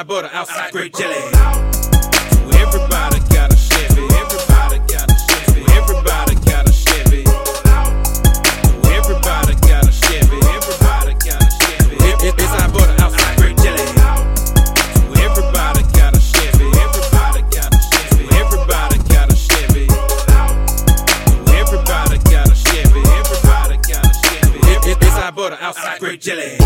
Inside butter, outside grape jelly. Everybody got a Chevy. Everybody got a Chevy. Everybody got a Chevy. Everybody got a Chevy. Everybody got a Chevy. Inside butter, outside grape jelly. So everybody got a Chevy. Everybody got a Chevy. Everybody got a Chevy. Everybody got a Chevy. Inside butter, outside grape jelly.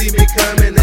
see me coming.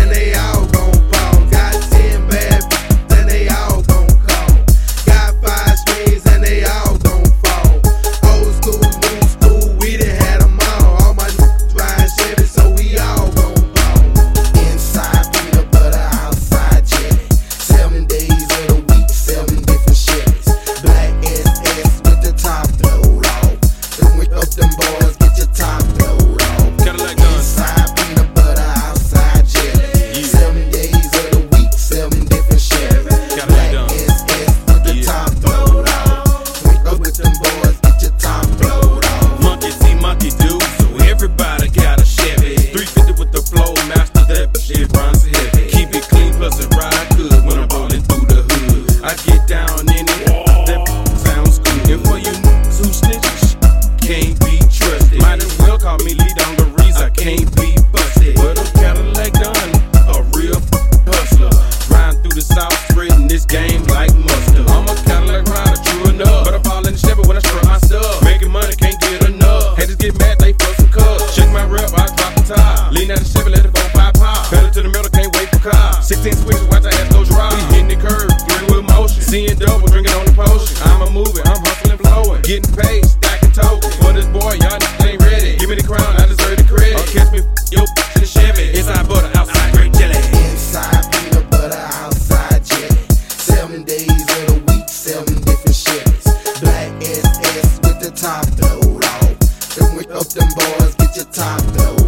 Might as well call me Lee Dungarees, I can't be busted. But a Cadillac Don, a real hustler. Riding through the South, spreading this game like mustard. I'm a Cadillac rider, true enough. But I fall in the Chevy when I strut my stuff. Making money, can't get enough. Haters get mad, they fuck some cubs. Shake my rep, I drop the top. Lean out the Chevy, let the go pop pop. Pedal to the metal, can't wait for car. 16 switches, watch I ass go dry. We hitting the curb, three with motion. Seeing double, drinking on the potion. I'm a movie, I'm hustling, flowing, Getting paid. Help them boys get your time though.